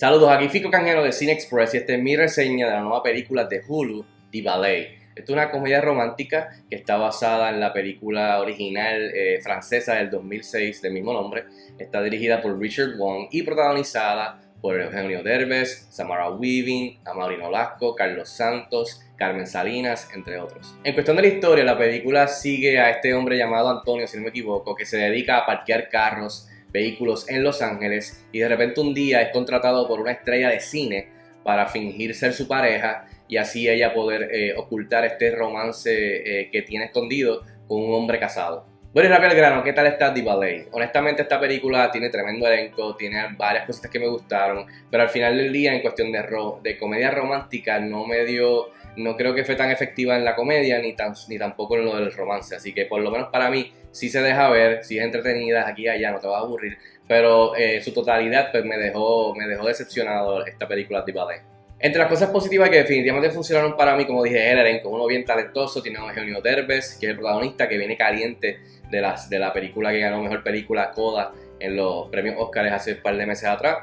Saludos, aquí Fico Canjero de Cine Express y esta es mi reseña de la nueva película de Hulu, The Ballet. Esta es una comedia romántica que está basada en la película original eh, francesa del 2006 del mismo nombre. Está dirigida por Richard Wong y protagonizada por Eugenio Derbez, Samara Weaving, Amaurino Lasco, Carlos Santos, Carmen Salinas, entre otros. En cuestión de la historia, la película sigue a este hombre llamado Antonio, si no me equivoco, que se dedica a parquear carros vehículos en Los Ángeles y de repente un día es contratado por una estrella de cine para fingir ser su pareja y así ella poder eh, ocultar este romance eh, que tiene escondido con un hombre casado. Bueno y rápido al grano, ¿qué tal está The Ballet? Honestamente esta película tiene tremendo elenco, tiene varias cositas que me gustaron, pero al final del día en cuestión de, de comedia romántica no me dio, no creo que fue tan efectiva en la comedia ni, tan, ni tampoco en lo del romance, así que por lo menos para mí sí se deja ver, sí es entretenida, aquí y allá, no te va a aburrir, pero eh, su totalidad pues me dejó, me dejó decepcionado esta película de ballet. Entre las cosas positivas que definitivamente funcionaron para mí, como dije, el elenco, uno bien talentoso, tiene a Eugenio Derbez, que es el protagonista, que viene caliente de, las, de la película que ganó Mejor Película Coda en los premios Oscars hace un par de meses atrás.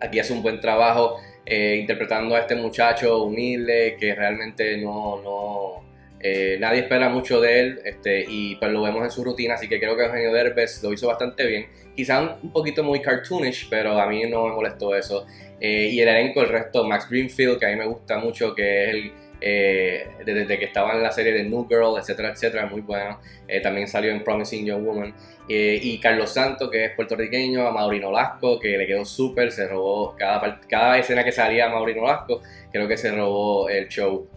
Aquí hace un buen trabajo eh, interpretando a este muchacho humilde que realmente no, no, eh, nadie espera mucho de él este, y pues lo vemos en su rutina, así que creo que Eugenio Derbez lo hizo bastante bien. Quizá un poquito muy cartoonish, pero a mí no me molestó eso. Eh, y el elenco, el resto, Max Greenfield, que a mí me gusta mucho, que es el, eh, desde que estaba en la serie de New Girl, etcétera, etcétera, muy bueno. también salió en Promising Young Woman. y Carlos Santos, que es puertorriqueño, a Maurino Lasco, que le quedó súper, se robó cada, cada escena que salía a Maurino Lasco, creo que se robó el show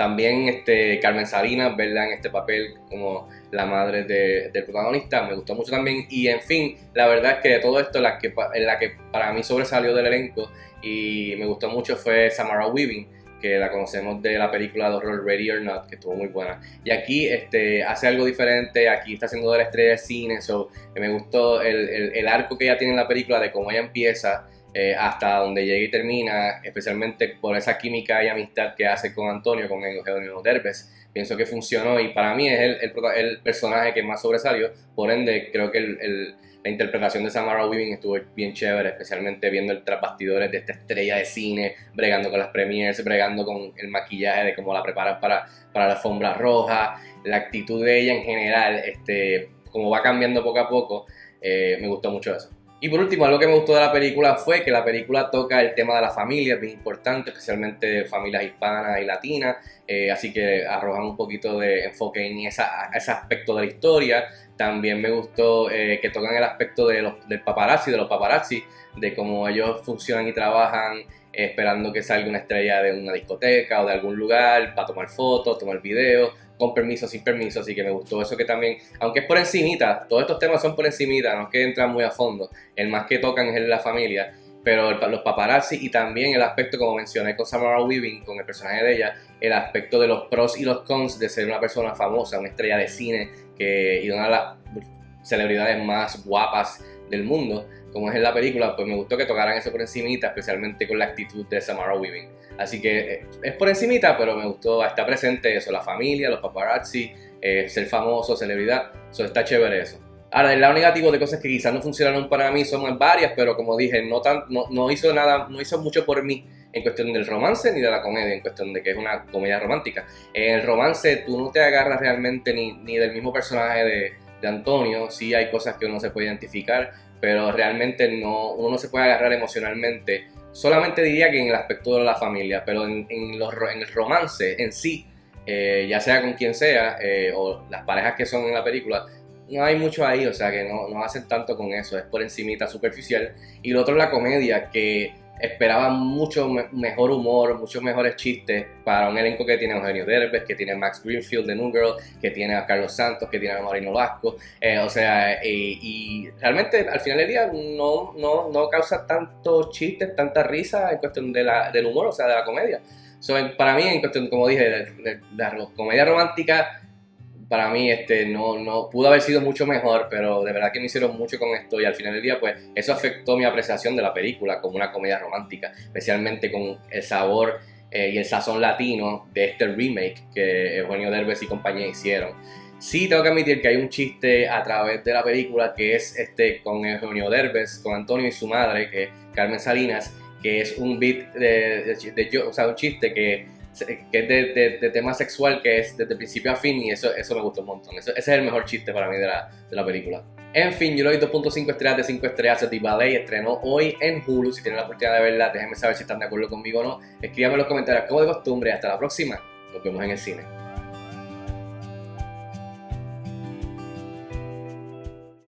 también este, Carmen Salinas, verla en este papel como la madre del protagonista, me gustó mucho también. Y en fin, la verdad es que de todo esto, la que, la que para mí sobresalió del elenco y me gustó mucho fue Samara Weaving, que la conocemos de la película de horror Ready or Not, que estuvo muy buena. Y aquí este, hace algo diferente, aquí está haciendo de la estrella de cine, so, me gustó el, el, el arco que ella tiene en la película, de cómo ella empieza eh, hasta donde llega y termina, especialmente por esa química y amistad que hace con Antonio, con Eugenio Derbez. Pienso que funcionó y para mí es el, el, personaje que más sobresalió. Por ende, creo que la interpretación de Samara Weaving estuvo bien chévere, especialmente viendo el tras bastidores de esta estrella de cine, bregando con las premiers, bregando con el maquillaje de cómo la preparan para, para la alfombra roja, la actitud de ella en general, este, como va cambiando poco a poco, eh, me gustó mucho eso. Y por último, algo que me gustó de la película fue que la película toca el tema de la familia, es bien importante, especialmente familias hispanas y latinas, eh, así que arrojan un poquito de enfoque en esa, ese aspecto de la historia. También me gustó eh, que tocan el aspecto de los, del paparazzi, de los paparazzi, de cómo ellos funcionan y trabajan eh, esperando que salga una estrella de una discoteca o de algún lugar para tomar fotos, tomar videos, con permiso, sin permiso, así que me gustó. Eso que también, aunque es por encimita, todos estos temas son por encimita, no es que entran muy a fondo, el más que tocan es la familia, pero los paparazzi y también el aspecto, como mencioné con Samara Weaving, con el personaje de ella, el aspecto de los pros y los cons de ser una persona famosa, una estrella de cine que, y una de las celebridades más guapas del mundo, como es en la película, pues me gustó que tocaran eso por encimita, especialmente con la actitud de Samara Weaving. Así que eh, es por encimita, pero me gustó, está presente eso, la familia, los paparazzi, eh, ser famoso, celebridad, eso está chévere eso. Ahora, el lado negativo de cosas que quizás no funcionaron para mí son varias, pero como dije, no, no, hizo nada, no hizo mucho por mí en cuestión del romance ni de la comedia, en cuestión de que es una comedia romántica. En el romance tú no te agarras realmente ni, ni del mismo personaje de, de Antonio, sí hay cosas que uno se puede identificar, pero realmente no, uno no se puede agarrar emocionalmente. Solamente diría que en el aspecto de la familia, pero en, en, los, en el romance en sí, eh, ya sea con quien sea, eh, o las parejas que son en la película, no hay mucho ahí, o sea que no, no hacen tanto con eso, es por encimita superficial. Y lo otro es la comedia, que esperaba mucho mejor humor, muchos mejores chistes para un elenco que tiene a Eugenio Derbez, que tiene Max Greenfield de New Girl, que tiene a Carlos Santos, que tiene a Marino Vasco. Eh, o sea, eh, y realmente al final del día no, no, no causa tantos chistes, tanta risa en cuestión de la, del humor, o sea, de la comedia. para mí, en cuestión, como dije, de la comedia romántica para mí este, no, no pudo haber sido mucho mejor, pero de verdad que me hicieron mucho con esto y al final del día pues eso afectó mi apreciación de la película como una comedia romántica, especialmente con el sabor eh, y el sazón latino de este remake que Eugenio Derbez y compañía hicieron. Sí tengo que admitir que hay un chiste a través de la película que es este con Eugenio Derbez, con Antonio y su madre, que Carmen Salinas, que es un beat de, de, o sea, un chiste que, que es de, tema sexual, que es desde principio a fin, y eso, eso me gustó un montón. Ese es el mejor chiste para mí de la, de la película. En fin, yo le doy 2.5 estrellas de 5 estrellas The Ballet. Estrenó hoy en Hulu. Si tienen la oportunidad de verla, déjenme saber si están de acuerdo conmigo o no. Escríbanme en los comentarios como de costumbre. Hasta la próxima. Nos vemos en el cine.